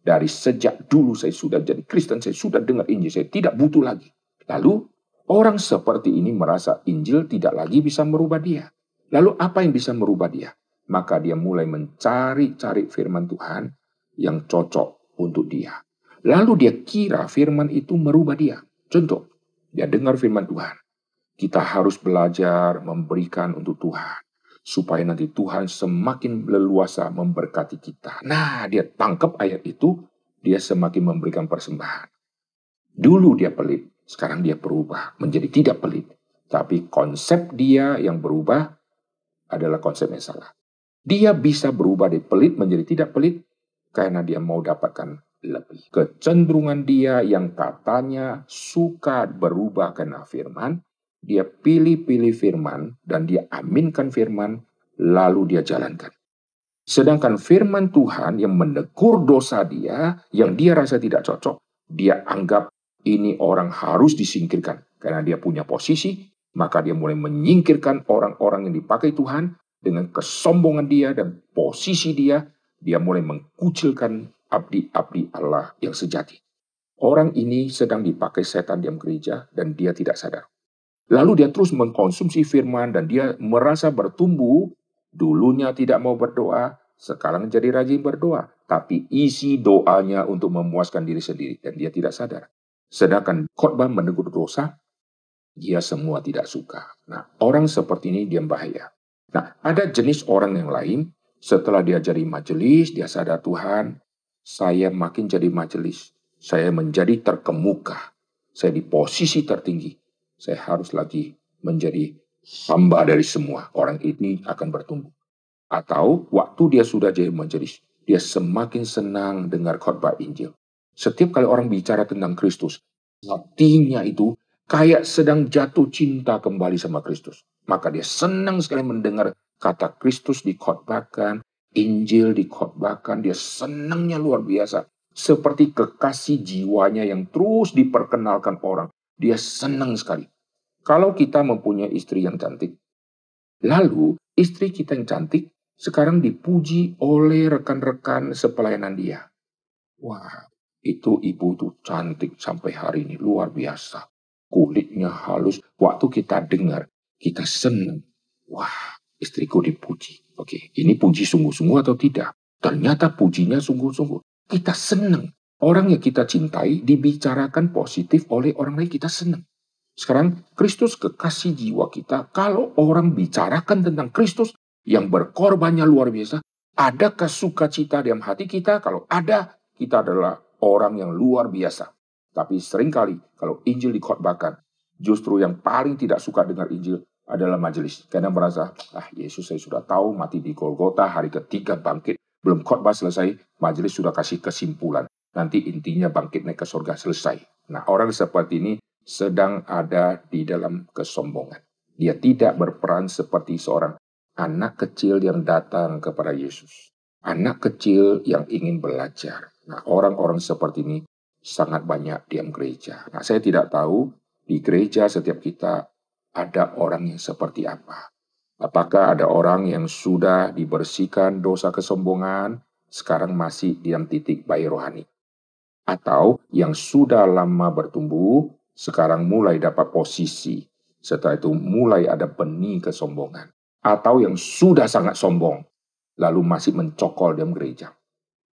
Dari sejak dulu saya sudah jadi Kristen, saya sudah dengar Injil, saya tidak butuh lagi. Lalu orang seperti ini merasa Injil tidak lagi bisa merubah dia. Lalu apa yang bisa merubah dia? Maka dia mulai mencari-cari firman Tuhan yang cocok untuk dia. Lalu dia kira firman itu merubah dia. Contoh, dia dengar firman Tuhan. Kita harus belajar memberikan untuk Tuhan. Supaya nanti Tuhan semakin leluasa memberkati kita. Nah, dia tangkap ayat itu, dia semakin memberikan persembahan. Dulu dia pelit, sekarang dia berubah menjadi tidak pelit. Tapi konsep dia yang berubah adalah konsep yang salah. Dia bisa berubah dari pelit menjadi tidak pelit karena dia mau dapatkan lebih. Kecenderungan dia yang katanya suka berubah karena firman, dia pilih-pilih firman dan dia aminkan firman, lalu dia jalankan. Sedangkan firman Tuhan yang menegur dosa dia, yang dia rasa tidak cocok, dia anggap ini orang harus disingkirkan. Karena dia punya posisi, maka dia mulai menyingkirkan orang-orang yang dipakai Tuhan, dengan kesombongan dia dan posisi dia, dia mulai mengkucilkan abdi-abdi Allah yang sejati. Orang ini sedang dipakai setan diam gereja dan dia tidak sadar. Lalu dia terus mengkonsumsi firman dan dia merasa bertumbuh. Dulunya tidak mau berdoa, sekarang jadi rajin berdoa. Tapi isi doanya untuk memuaskan diri sendiri dan dia tidak sadar. Sedangkan khotbah menegur dosa, dia semua tidak suka. Nah, orang seperti ini dia bahaya. Nah, ada jenis orang yang lain, setelah dia jadi majelis, dia sadar Tuhan, saya makin jadi majelis. Saya menjadi terkemuka. Saya di posisi tertinggi. Saya harus lagi menjadi hamba dari semua. Orang ini akan bertumbuh. Atau waktu dia sudah jadi majelis, dia semakin senang dengar khotbah Injil. Setiap kali orang bicara tentang Kristus, hatinya itu kayak sedang jatuh cinta kembali sama Kristus. Maka dia senang sekali mendengar kata Kristus dikhotbahkan, Injil dikhotbahkan, dia senangnya luar biasa. Seperti kekasih jiwanya yang terus diperkenalkan orang. Dia senang sekali. Kalau kita mempunyai istri yang cantik, lalu istri kita yang cantik sekarang dipuji oleh rekan-rekan sepelayanan dia. Wah, itu ibu tuh cantik sampai hari ini luar biasa kulitnya halus. Waktu kita dengar, kita senang. Wah, istriku dipuji. Oke, ini puji sungguh-sungguh atau tidak? Ternyata pujinya sungguh-sungguh. Kita senang. Orang yang kita cintai dibicarakan positif oleh orang lain kita senang. Sekarang Kristus kekasih jiwa kita. Kalau orang bicarakan tentang Kristus yang berkorbannya luar biasa, adakah sukacita dalam hati kita? Kalau ada, kita adalah orang yang luar biasa. Tapi sering kali kalau Injil dikhotbahkan, justru yang paling tidak suka dengar Injil adalah majelis. Karena merasa, ah Yesus saya sudah tahu mati di Golgota, hari ketiga bangkit, belum khotbah selesai, majelis sudah kasih kesimpulan. Nanti intinya bangkit naik ke surga selesai. Nah orang seperti ini sedang ada di dalam kesombongan. Dia tidak berperan seperti seorang anak kecil yang datang kepada Yesus. Anak kecil yang ingin belajar. Nah, orang-orang seperti ini sangat banyak diam gereja. Nah, saya tidak tahu di gereja setiap kita ada orang yang seperti apa. Apakah ada orang yang sudah dibersihkan dosa kesombongan, sekarang masih diam titik bayi rohani? Atau yang sudah lama bertumbuh, sekarang mulai dapat posisi. Setelah itu mulai ada benih kesombongan. Atau yang sudah sangat sombong, lalu masih mencokol dalam gereja.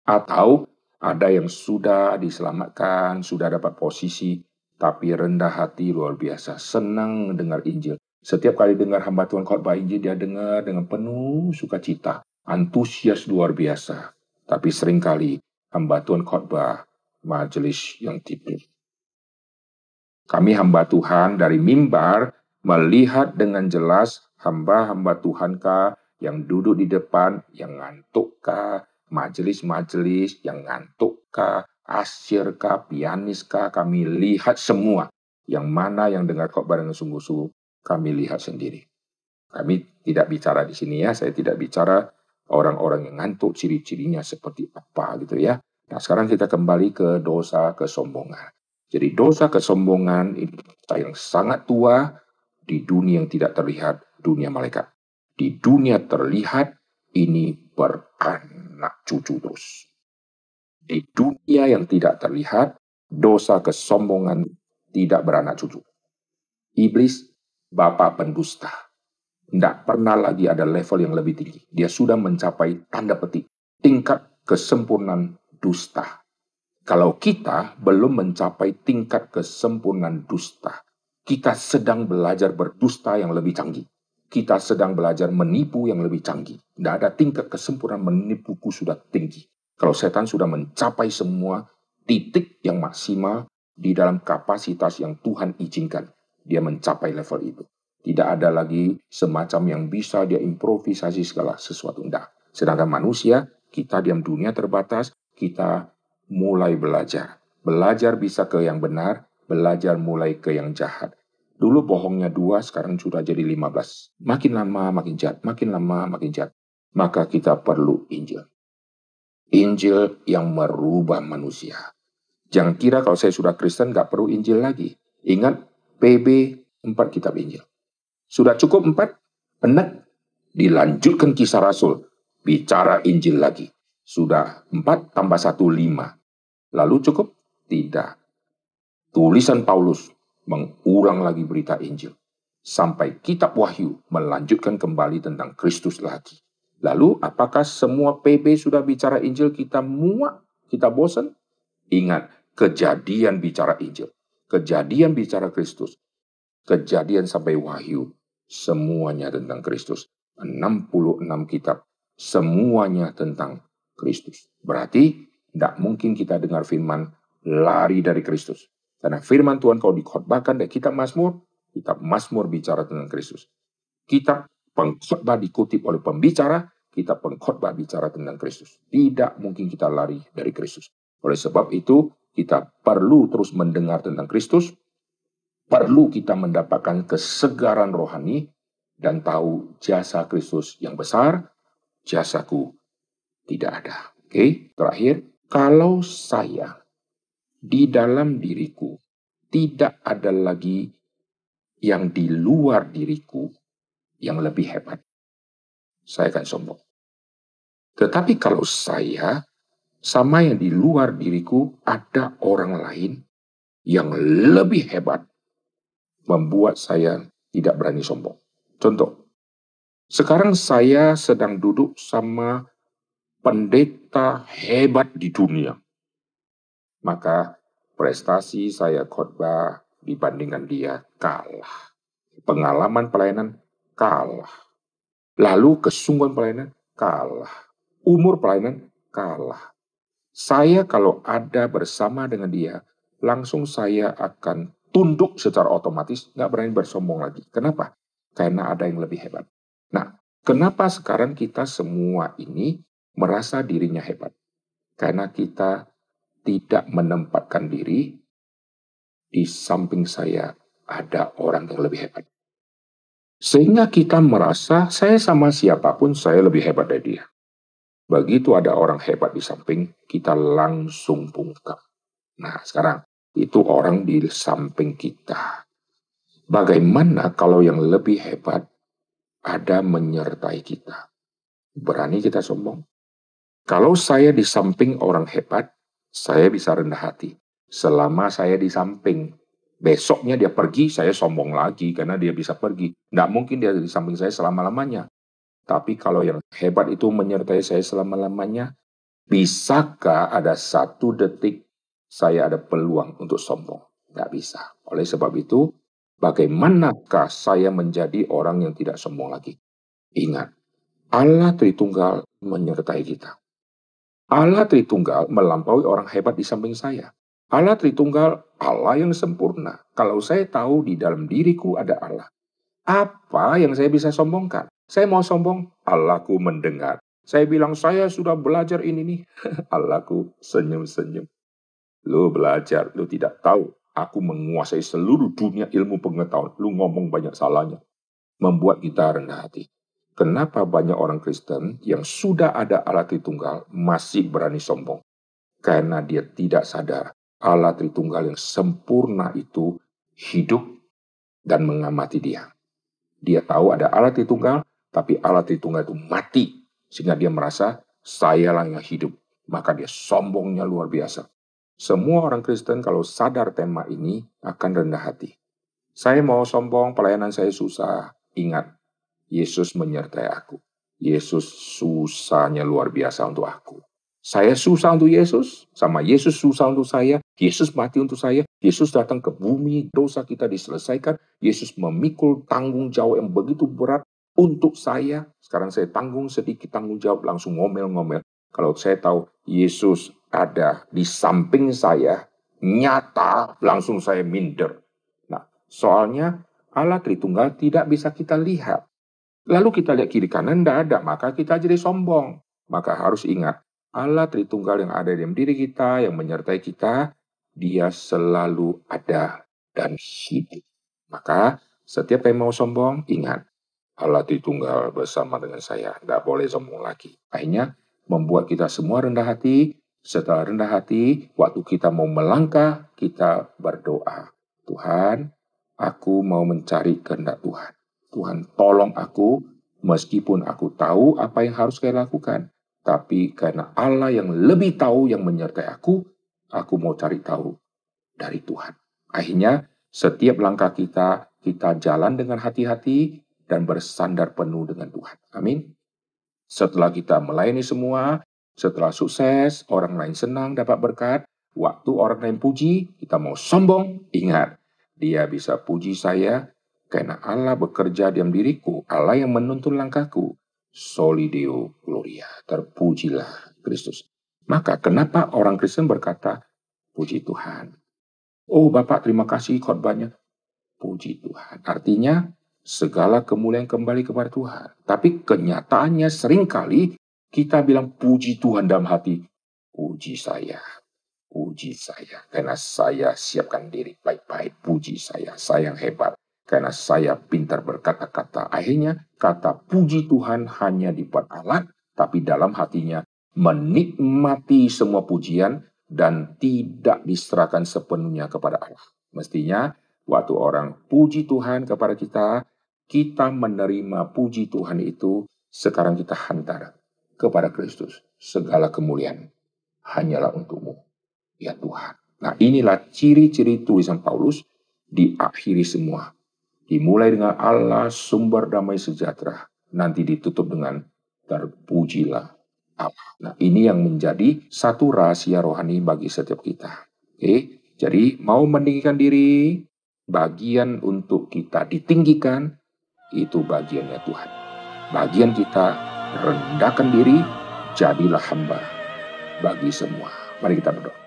Atau ada yang sudah diselamatkan, sudah dapat posisi, tapi rendah hati luar biasa, senang dengar Injil. Setiap kali dengar hamba Tuhan khotbah Injil, dia dengar dengan penuh sukacita, antusias luar biasa. Tapi sering kali hamba Tuhan khotbah majelis yang tipis. Kami hamba Tuhan dari mimbar melihat dengan jelas hamba-hamba Tuhankah yang duduk di depan, yang ngantukkah, majelis-majelis yang ngantukkah, asyirkah, pianiskah, kami lihat semua. Yang mana yang dengar kok bareng sungguh-sungguh, kami lihat sendiri. Kami tidak bicara di sini ya, saya tidak bicara orang-orang yang ngantuk, ciri-cirinya seperti apa gitu ya. Nah sekarang kita kembali ke dosa kesombongan. Jadi dosa kesombongan ini yang sangat tua di dunia yang tidak terlihat, dunia malaikat. Di dunia terlihat ini beranak cucu terus. Di dunia yang tidak terlihat, dosa kesombongan tidak beranak cucu. Iblis, bapak pendusta. Tidak pernah lagi ada level yang lebih tinggi. Dia sudah mencapai tanda petik, tingkat kesempurnaan dusta. Kalau kita belum mencapai tingkat kesempurnaan dusta, kita sedang belajar berdusta yang lebih canggih. Kita sedang belajar menipu yang lebih canggih. Tidak ada tingkat kesempurnaan menipuku sudah tinggi. Kalau setan sudah mencapai semua titik yang maksimal di dalam kapasitas yang Tuhan izinkan, dia mencapai level itu. Tidak ada lagi semacam yang bisa dia improvisasi segala sesuatu. Tidak. Sedangkan manusia, kita diam dunia terbatas, kita mulai belajar. Belajar bisa ke yang benar, belajar mulai ke yang jahat. Dulu bohongnya dua, sekarang sudah jadi lima belas. Makin lama makin jahat, makin lama makin jahat. Maka kita perlu Injil. Injil yang merubah manusia. Jangan kira kalau saya sudah Kristen nggak perlu Injil lagi. Ingat PB empat kitab Injil. Sudah cukup empat? Enak. Dilanjutkan kisah Rasul. Bicara Injil lagi. Sudah empat tambah satu lima. Lalu cukup? Tidak. Tulisan Paulus mengulang lagi berita Injil. Sampai kitab Wahyu melanjutkan kembali tentang Kristus lagi. Lalu apakah semua PB sudah bicara Injil kita muak? Kita bosan? Ingat, kejadian bicara Injil. Kejadian bicara Kristus. Kejadian sampai Wahyu. Semuanya tentang Kristus. 66 kitab. Semuanya tentang Kristus. Berarti tidak mungkin kita dengar firman lari dari Kristus. Karena firman Tuhan kalau dikhotbahkan dari kitab Mazmur, kitab Mazmur bicara tentang Kristus. Kitab pengkhotbah dikutip oleh pembicara, kitab pengkhotbah bicara tentang Kristus. Tidak mungkin kita lari dari Kristus. Oleh sebab itu, kita perlu terus mendengar tentang Kristus, perlu kita mendapatkan kesegaran rohani, dan tahu jasa Kristus yang besar, jasaku tidak ada. Oke, terakhir, kalau saya di dalam diriku tidak ada lagi yang di luar diriku yang lebih hebat, saya akan sombong. Tetapi kalau saya sama yang di luar diriku ada orang lain yang lebih hebat, membuat saya tidak berani sombong. Contoh, sekarang saya sedang duduk sama pendeta hebat di dunia. Maka prestasi saya khotbah, dibandingkan dia kalah. Pengalaman pelayanan kalah. Lalu kesungguhan pelayanan kalah. Umur pelayanan kalah. Saya kalau ada bersama dengan dia, langsung saya akan tunduk secara otomatis, nggak berani bersombong lagi. Kenapa? Karena ada yang lebih hebat. Nah, kenapa sekarang kita semua ini merasa dirinya hebat? Karena kita tidak menempatkan diri di samping saya ada orang yang lebih hebat. Sehingga kita merasa saya sama siapa pun saya lebih hebat dari dia. Begitu ada orang hebat di samping, kita langsung bungkam. Nah, sekarang itu orang di samping kita. Bagaimana kalau yang lebih hebat ada menyertai kita? Berani kita sombong? Kalau saya di samping orang hebat, saya bisa rendah hati. Selama saya di samping, besoknya dia pergi, saya sombong lagi karena dia bisa pergi. Tidak mungkin dia di samping saya selama-lamanya. Tapi kalau yang hebat itu menyertai saya selama-lamanya, bisakah ada satu detik saya ada peluang untuk sombong? Tidak bisa. Oleh sebab itu, bagaimanakah saya menjadi orang yang tidak sombong lagi? Ingat, Allah Tritunggal menyertai kita. Allah Tritunggal melampaui orang hebat di samping saya. Allah Tritunggal, Allah yang sempurna. Kalau saya tahu di dalam diriku ada Allah, apa yang saya bisa sombongkan? Saya mau sombong, Allahku mendengar. Saya bilang, saya sudah belajar ini nih. Allahku senyum-senyum. Lu belajar, lu tidak tahu. Aku menguasai seluruh dunia ilmu pengetahuan. Lu ngomong banyak salahnya. Membuat kita rendah hati. Kenapa banyak orang Kristen yang sudah ada Allah Tritunggal masih berani sombong? Karena dia tidak sadar Allah Tritunggal yang sempurna itu hidup dan mengamati dia. Dia tahu ada Allah Tritunggal, tapi Allah Tritunggal itu mati. Sehingga dia merasa, saya lah yang hidup. Maka dia sombongnya luar biasa. Semua orang Kristen kalau sadar tema ini akan rendah hati. Saya mau sombong, pelayanan saya susah. Ingat, Yesus menyertai aku. Yesus susahnya luar biasa untuk aku. Saya susah untuk Yesus, sama Yesus susah untuk saya. Yesus mati untuk saya. Yesus datang ke bumi, dosa kita diselesaikan. Yesus memikul tanggung jawab yang begitu berat untuk saya, sekarang saya tanggung sedikit tanggung jawab, langsung ngomel-ngomel. Kalau saya tahu Yesus ada di samping saya, nyata, langsung saya minder. Nah, soalnya Allah Tritunggal tidak bisa kita lihat. Lalu kita lihat kiri kanan, tidak ada, maka kita jadi sombong. Maka harus ingat, Allah Tritunggal yang ada di dalam diri kita, yang menyertai kita, dia selalu ada dan hidup. Maka setiap yang mau sombong, ingat, Allah Tritunggal bersama dengan saya. Tidak boleh sombong lagi. Akhirnya membuat kita semua rendah hati. Setelah rendah hati, waktu kita mau melangkah, kita berdoa. Tuhan, aku mau mencari kehendak Tuhan. Tuhan tolong aku, meskipun aku tahu apa yang harus saya lakukan. Tapi karena Allah yang lebih tahu yang menyertai aku, aku mau cari tahu dari Tuhan. Akhirnya, setiap langkah kita, kita jalan dengan hati-hati, dan bersandar penuh dengan Tuhan. Amin. Setelah kita melayani semua, setelah sukses, orang lain senang dapat berkat, waktu orang lain puji, kita mau sombong, ingat, dia bisa puji saya karena Allah bekerja diam diriku, Allah yang menuntun langkahku. Solideo Gloria, terpujilah Kristus. Maka kenapa orang Kristen berkata, puji Tuhan. Oh Bapak terima kasih khotbahnya. Puji Tuhan. Artinya segala kemuliaan kembali kepada Tuhan. Tapi kenyataannya sering kali kita bilang puji Tuhan dalam hati. Puji saya, puji saya. Karena saya siapkan diri baik-baik. Puji saya, saya yang hebat. Karena saya pintar berkata-kata. Akhirnya kata puji Tuhan hanya dibuat alat. Tapi dalam hatinya menikmati semua pujian dan tidak diserahkan sepenuhnya kepada Allah. Mestinya waktu orang puji Tuhan kepada kita, kita menerima puji Tuhan itu, sekarang kita hantar kepada Kristus. Segala kemuliaan hanyalah untukmu, ya Tuhan. Nah inilah ciri-ciri tulisan Paulus diakhiri semua. Dimulai dengan Allah sumber damai sejahtera. Nanti ditutup dengan terpujilah Allah. Nah ini yang menjadi satu rahasia rohani bagi setiap kita. Oke, jadi mau meninggikan diri, bagian untuk kita ditinggikan, itu bagiannya Tuhan. Bagian kita rendahkan diri, jadilah hamba bagi semua. Mari kita berdoa.